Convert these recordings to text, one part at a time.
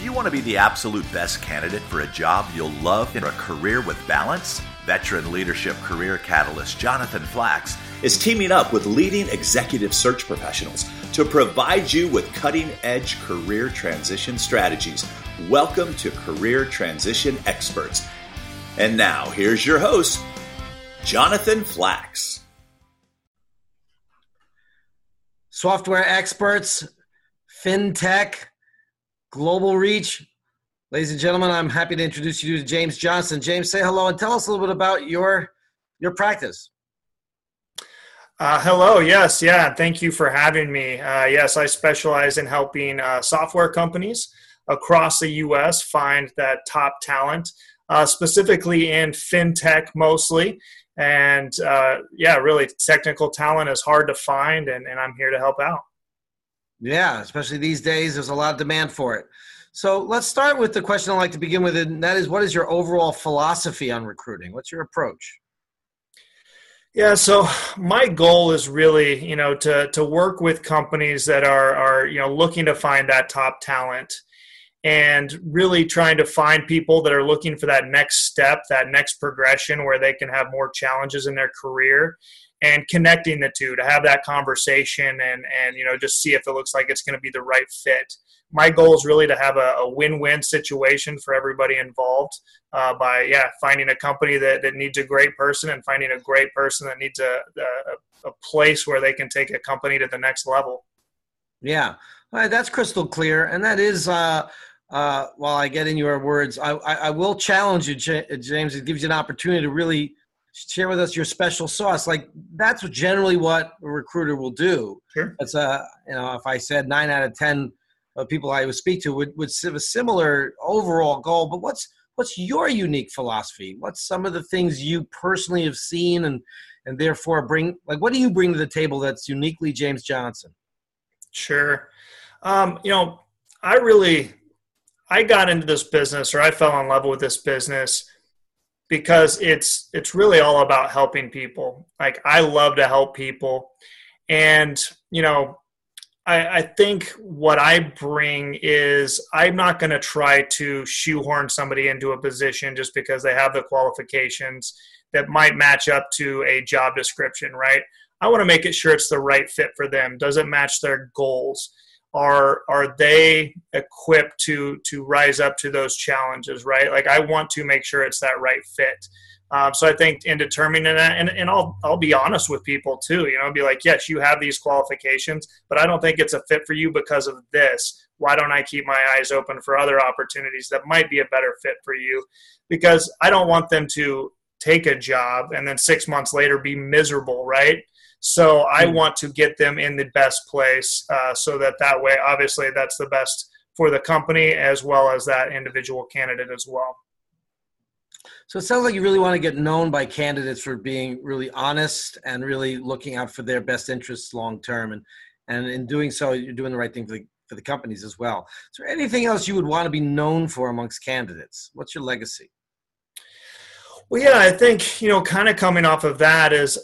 Do you want to be the absolute best candidate for a job you'll love in a career with balance? Veteran leadership career catalyst Jonathan Flax is teaming up with leading executive search professionals to provide you with cutting edge career transition strategies. Welcome to Career Transition Experts. And now, here's your host, Jonathan Flax. Software experts, fintech, global reach. Ladies and gentlemen, I'm happy to introduce you to James Johnson. James, say hello and tell us a little bit about your your practice. Uh, hello. Yes. Yeah. Thank you for having me. Uh, yes, I specialize in helping uh, software companies across the U.S. find that top talent, uh, specifically in fintech mostly. And uh, yeah, really, technical talent is hard to find, and, and I'm here to help out. Yeah, especially these days, there's a lot of demand for it. So let's start with the question I like to begin with, and that is what is your overall philosophy on recruiting? What's your approach? Yeah, so my goal is really, you know, to to work with companies that are are, you know, looking to find that top talent and really trying to find people that are looking for that next step, that next progression where they can have more challenges in their career and connecting the two to have that conversation and and you know just see if it looks like it's going to be the right fit. My goal is really to have a, a win-win situation for everybody involved uh, by yeah finding a company that, that needs a great person and finding a great person that needs a, a, a place where they can take a company to the next level. Yeah. That's crystal clear and that is uh, uh, while i get in your words I, I, I will challenge you james. It gives you an opportunity to really share with us your special sauce. Like that's generally what a recruiter will do. Sure. That's a you know if I said nine out of ten of people I would speak to would would have a similar overall goal. But what's what's your unique philosophy? What's some of the things you personally have seen and and therefore bring like what do you bring to the table that's uniquely James Johnson? Sure. Um, you know, I really I got into this business or I fell in love with this business because it's it's really all about helping people. Like I love to help people, and you know, I, I think what I bring is I'm not going to try to shoehorn somebody into a position just because they have the qualifications that might match up to a job description, right? I want to make it sure it's the right fit for them. Does it match their goals? Are are they equipped to to rise up to those challenges right? Like i want to make sure it's that right fit. Um, so i think in determining that and, and i'll i'll be honest with people too you know be like yes you have these qualifications but i don't think it's a fit for you because of this. Why don't i keep my eyes open for other opportunities that might be a better fit for you? Because i don't want them to take a job and then six months later be miserable right so I hmm. want to get them in the best place uh, so that that way, obviously, that's the best for the company as well as that individual candidate as well. So it sounds like you really want to get known by candidates for being really honest and really looking out for their best interests long term, and and in doing so, you're doing the right thing for the for the companies as well. Is there anything else you would want to be known for amongst candidates? What's your legacy? Well, yeah, I think you know, kind of coming off of that is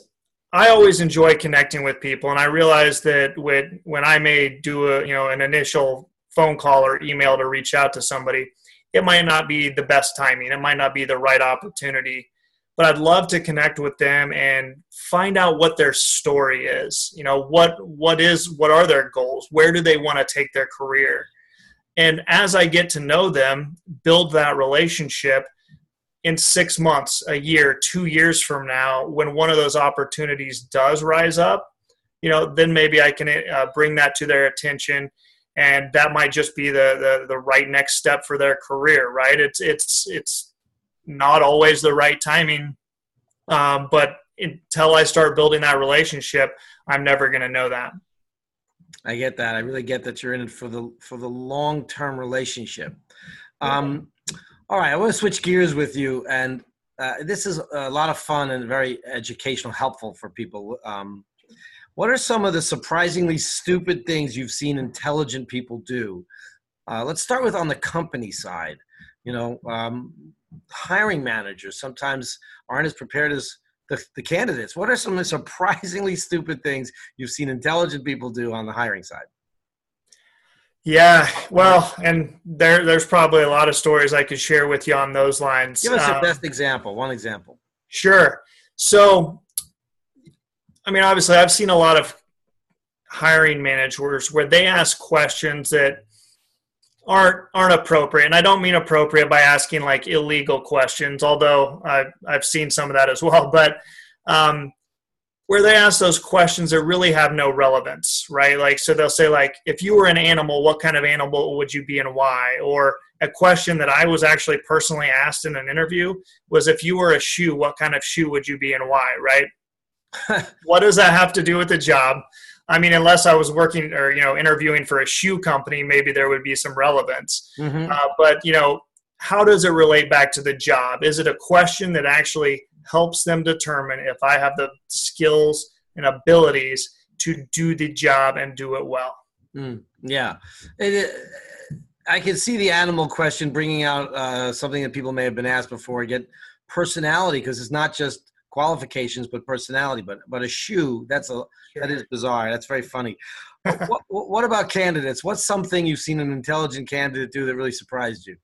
I always enjoy connecting with people, and I realize that when when I may do a you know an initial phone call or email to reach out to somebody, it might not be the best timing. It might not be the right opportunity, but I'd love to connect with them and find out what their story is. You know what what is what are their goals? Where do they want to take their career? And as I get to know them, build that relationship in six months, a year, two years from now, when one of those opportunities does rise up, you know, then maybe I can uh, bring that to their attention, and that might just be the, the the right next step for their career. Right? It's it's it's not always the right timing, um, but until I start building that relationship, I'm never going to know that. I get that. I really get that you're in it for the for the long term relationship. Um, all right, I want to switch gears with you, and uh, this is a lot of fun and very educational, helpful for people. Um, what are some of the surprisingly stupid things you've seen intelligent people do? Uh, let's start with on the company side. You know, um, hiring managers sometimes aren't as prepared as the, the candidates. What are some of the surprisingly stupid things you've seen intelligent people do on the hiring side? Yeah, well, and there there's probably a lot of stories I could share with you on those lines. Give us um, best example, one example. Sure. So, I mean, obviously, I've seen a lot of hiring managers where they ask questions that aren't aren't appropriate, and I don't mean appropriate by asking like illegal questions, although I've I've seen some of that as well. But um, where they ask those questions that really have no relevance, right? Like, so they'll say, like, if you were an animal, what kind of animal would you be and why? Or a question that I was actually personally asked in an interview was, if you were a shoe, what kind of shoe would you be and why, right? what does that have to do with the job? I mean, unless I was working or, you know, interviewing for a shoe company, maybe there would be some relevance. Mm-hmm. Uh, but, you know, how does it relate back to the job? Is it a question that actually helps them determine if I have the skills and abilities to do the job and do it well. Mm, yeah. It, I can see the animal question bringing out uh, something that people may have been asked before. Get personality because it's not just qualifications but personality. But but a shoe that's a sure. that is bizarre. That's very funny. what, what about candidates? What's something you've seen an intelligent candidate do that really surprised you?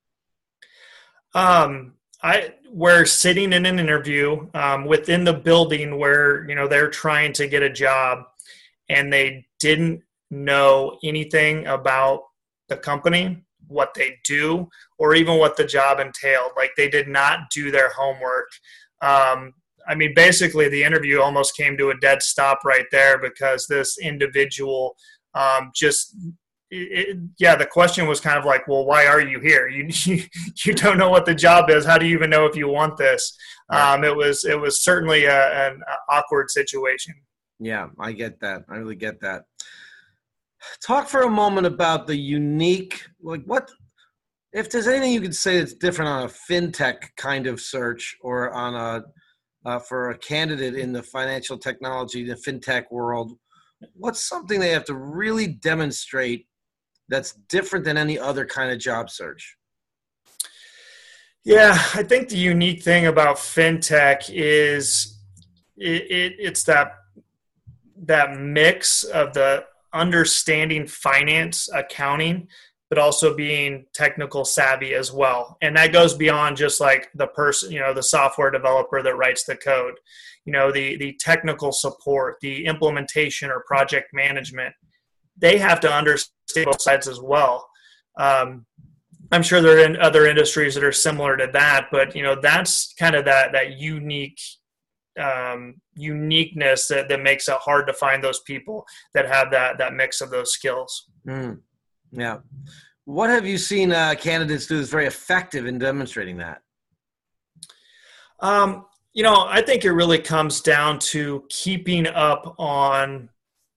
Um, I we're sitting in an interview um, within the building where you know they're trying to get a job, and they didn't know anything about the company, what they do, or even what the job entailed. Like they did not do their homework. Um, I mean, basically, the interview almost came to a dead stop right there because this individual um, just it, yeah, the question was kind of like, well, why are you here? You, you, you don't know what the job is. How do you even know if you want this? Um, it was it was certainly a, an awkward situation. Yeah, I get that. I really get that. Talk for a moment about the unique, like what, if there's anything you could say that's different on a fintech kind of search or on a uh, for a candidate in the financial technology, the fintech world. What's something they have to really demonstrate that's different than any other kind of job search? Yeah, I think the unique thing about fintech is it, it, it's that that mix of the understanding finance, accounting, but also being technical savvy as well. And that goes beyond just like the person, you know, the software developer that writes the code. You know, the the technical support, the implementation or project management. They have to understand both sides as well. Um, I'm sure there are in other industries that are similar to that, but you know that's kind of that that unique um, uniqueness that, that makes it hard to find those people that have that that mix of those skills. Mm, yeah. What have you seen uh, candidates do that's very effective in demonstrating that? Um, you know, I think it really comes down to keeping up on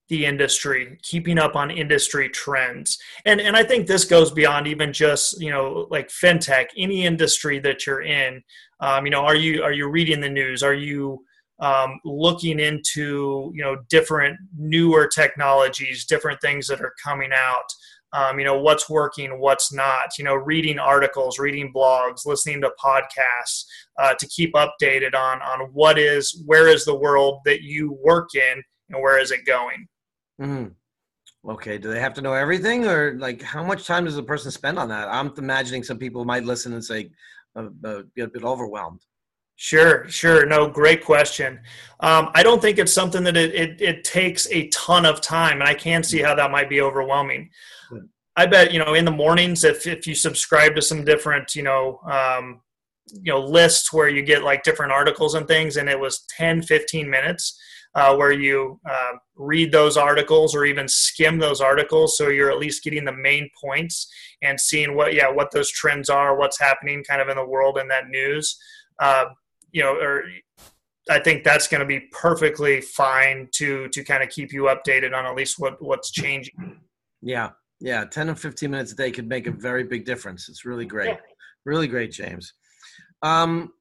the industry, keeping up on industry trends. And and I think this goes beyond even just, you know, like fintech, any industry that you're in. Um, you know, are you are you reading the news? Are you um, looking into you know different newer technologies, different things that are coming out? Um, you know what's working what's not you know reading articles reading blogs listening to podcasts uh, to keep updated on on what is where is the world that you work in and where is it going Mm-hmm. Okay. Do they have to know everything, or like how much time does a person spend on that? I'm imagining some people might listen and say, uh, uh, be a bit overwhelmed. Sure, sure. No, great question. Um, I don't think it's something that it, it, it, takes a ton of time, and I can see how that might be overwhelming. I bet you know in the mornings if if you subscribe to some different you know um, you know lists where you get like different articles and things, and it was 10, 15 minutes uh, where you uh, read those articles or even skim those articles so you're at least getting the main points and seeing what yeah what those trends are what's happening kind of in the world and that news uh, you know or I think that's going to be perfectly fine to to kind of keep you updated on at least what what's changing. Yeah, yeah, ten or fifteen minutes a day could make a very big difference. It's really great, yeah. really great, James. Um,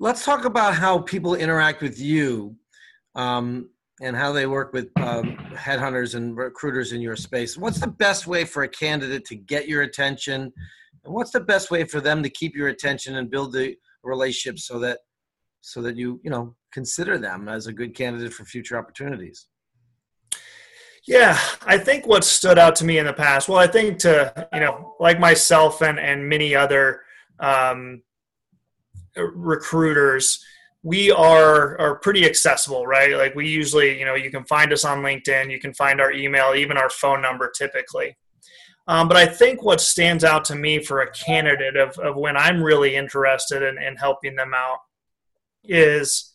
let's talk about how people interact with you um, and how they work with um, headhunters and recruiters in your space. What's the best way for a candidate to get your attention? And what's the best way for them to keep your attention and build the relationship so that so that you you know consider them as a good candidate for future opportunities? Yeah, I think what stood out to me in the past, well, I think to, you know, like myself and, and many other um, recruiters, we are are pretty accessible, right? Like we usually, you know, you can find us on LinkedIn, you can find our email, even our phone number typically. Um, but I think what stands out to me for a candidate of, of when I'm really interested in, in helping them out is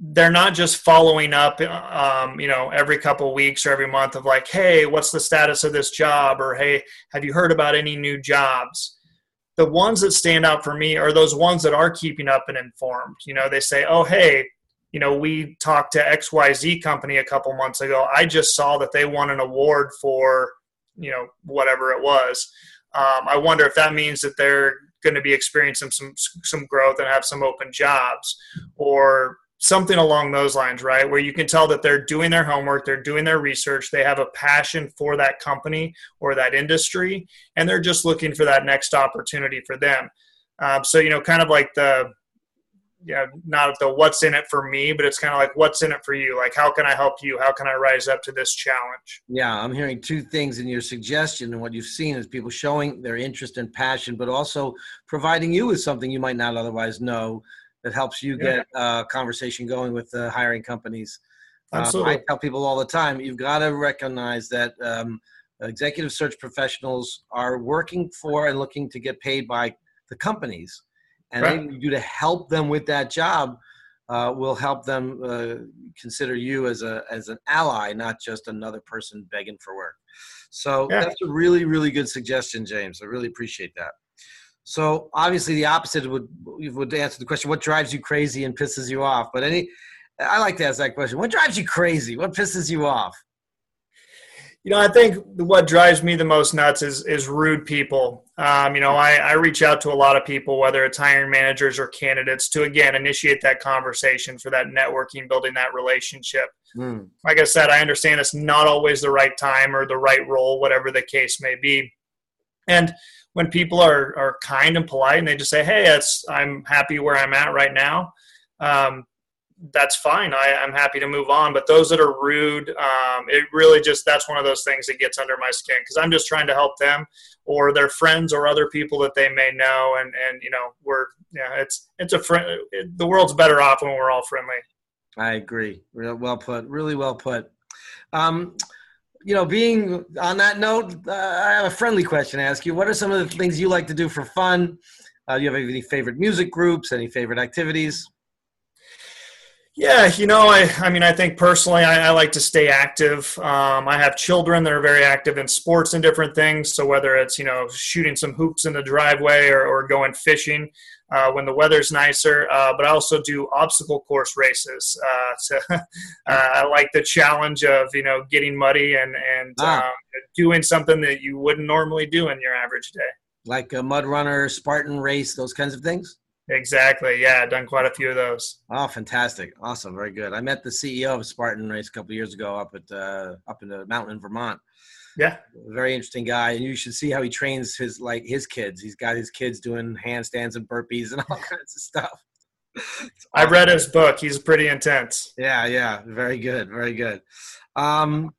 they're not just following up, um, you know, every couple weeks or every month of like, hey, what's the status of this job? Or hey, have you heard about any new jobs? The ones that stand out for me are those ones that are keeping up and informed. You know, they say, oh, hey, you know, we talked to XYZ company a couple months ago. I just saw that they won an award for, you know, whatever it was. Um, I wonder if that means that they're going to be experiencing some some growth and have some open jobs, or something along those lines, right? Where you can tell that they're doing their homework, they're doing their research, they have a passion for that company or that industry, and they're just looking for that next opportunity for them. Um, so, you know, kind of like the, you know, not the what's in it for me, but it's kind of like what's in it for you. Like, how can I help you? How can I rise up to this challenge? Yeah, I'm hearing two things in your suggestion, and what you've seen is people showing their interest and passion, but also providing you with something you might not otherwise know that helps you get a conversation going with the hiring companies. Absolutely. Um, I tell people all the time, you've got to recognize that um, executive search professionals are working for and looking to get paid by the companies. And right. anything you do to help them with that job uh, will help them uh, consider you as a as an ally, not just another person begging for work. So yeah. that's a really really good suggestion, James. I really appreciate that. So obviously, the opposite would would answer the question: What drives you crazy and pisses you off? But any, I like to ask that question: What drives you crazy? What pisses you off? You know, I think what drives me the most nuts is is rude people. Um, you know, I, I reach out to a lot of people, whether it's hiring managers or candidates, to again initiate that conversation for that networking, building that relationship. Mm. Like I said, I understand it's not always the right time or the right role, whatever the case may be, and when people are are kind and polite and they just say, "Hey, it's I'm happy where I'm at right now," um, that's fine. I, am happy to move on. But those that are rude, um, it really just that's one of those things that gets under my skin because I'm just trying to help them or their friends or other people that they may know. And and you know we're yeah, it's it's a friend. It, the world's better off when we're all friendly. I agree. Real well put. Really well put. Um, you know, being on that note, uh, I have a friendly question to ask you. What are some of the things you like to do for fun? Uh, do you have any favorite music groups? Any favorite activities? Yeah, you know, I, I mean, I think personally, I, I like to stay active. Um, I have children that are very active in sports and different things. So whether it's you know shooting some hoops in the driveway or, or going fishing, uh, when the weather's nicer. Uh, but I also do obstacle course races. Uh, so I like the challenge of you know getting muddy and and ah. Um, doing something that you wouldn't normally do in your average day. Like a mud runner, Spartan race, those kinds of things. Exactly. Yeah, done quite a few of those. Oh, fantastic! Awesome, very good. I met the CEO of Spartan Race a couple years ago up at uh, up in the mountain in Vermont. Yeah. Very interesting guy. And you should see how he trains his like his kids. He's got his kids doing handstands and burpees and all kinds of stuff. I read his book. He's pretty intense. Yeah, yeah. Very good. Very good. Um,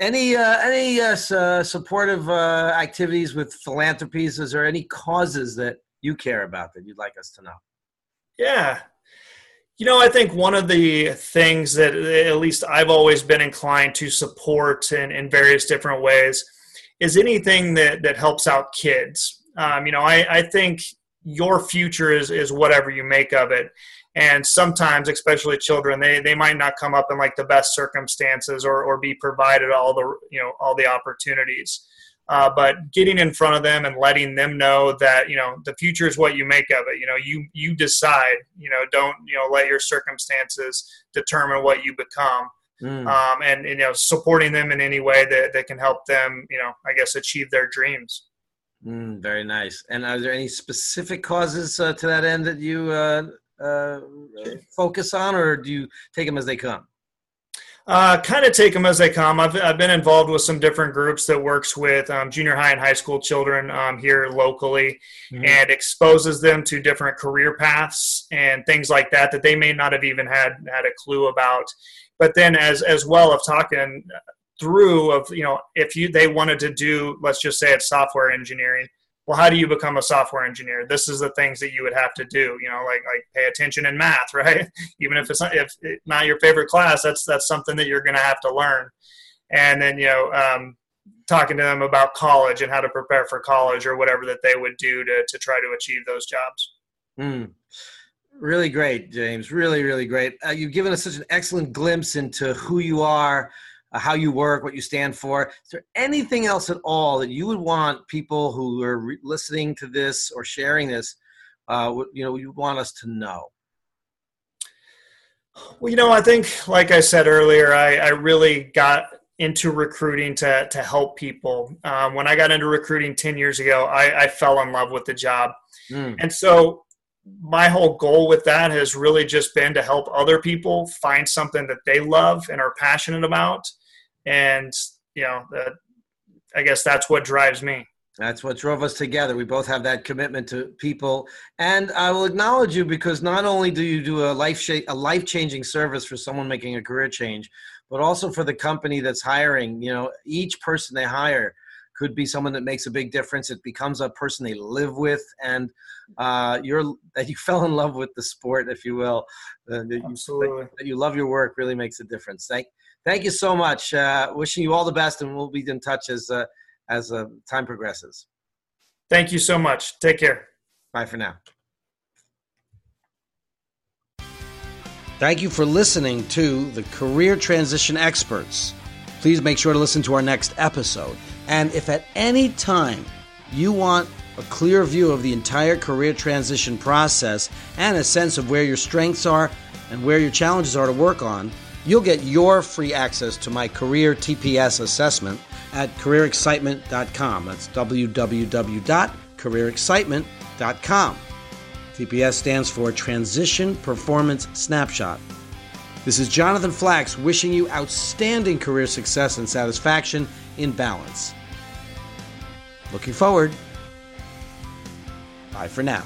any uh, any uh, uh, supportive uh, activities with philanthropies? Is there any causes that you care about that you'd like us to know? Yeah, you know, I think one of the things that at least I've always been inclined to support in, in various different ways is anything that, that helps out kids. Um, you know, I, I think your future is, is whatever you make of it. And sometimes, especially children, they, they might not come up in like the best circumstances or, or be provided all the, you know, all the opportunities. Uh, but getting in front of them and letting them know that you know the future is what you make of it. You know, you you decide. You know, don't you know let your circumstances determine what you become. Mm. Um, and you know, supporting them in any way that, that can help them. You know, I guess achieve their dreams. Mm, very nice. And are there any specific causes uh, to that end that you uh, uh focus on, or do you take them as they come? Uh, kind of take them as they come. I've, I've been involved with some different groups that works with um, junior high and high school children um, here locally mm-hmm. and exposes them to different career paths and things like that that they may not have even had had a clue about. But then, as as well of talking through of you know if you they wanted to do let's just say it's software engineering well how do you become a software engineer? This is the things that you would have to do you know like like pay attention in math right? Even if it's not if it's not your favorite class that's that's something that you're going to have to learn. And then you know um, talking to them about college and how to prepare for college or whatever that they would do to to try to achieve those jobs. Mm. really great james. Really really great. Uh, you've given us such an excellent glimpse into who you are how you work, what you stand for. Is there anything else at all that you would want people who are re- listening to this or sharing this, uh, you know, you want us to know? Well, you know, I think, like I said earlier, I, I really got into recruiting to to help people. Um, when I got into recruiting ten years ago, I, I fell in love with the job, mm. and so my whole goal with that has really just been to help other people find something that they love and are passionate about and you know i guess that's what drives me. That's what drove us together. We both have that commitment to people. And i will acknowledge you because not only do you do a life sh- a life changing service for someone making a career change but also for the company that's hiring you know each person they hire could be someone that makes a big difference. It becomes a person they live with, and uh, you're that you fell in love with the sport, if you will. Uh, that Absolutely. You, that you love your work really makes a difference. Thank, thank you so much. Uh, wishing you all the best, and we'll be in touch as uh, as uh, time progresses. Thank you so much. Take care. Bye for now. Thank you for listening to the Career Transition Experts. Please make sure to listen to our next episode. And if at any time you want a clear view of the entire career transition process and a sense of where your strengths are and where your challenges are to work on, you'll get your free access to my career TPS assessment at careerexcitement.com. That's www.careerexcitement.com. TPS stands for Transition Performance Snapshot. This is Jonathan Flax wishing you outstanding career success and satisfaction in balance. Looking forward. Bye for now.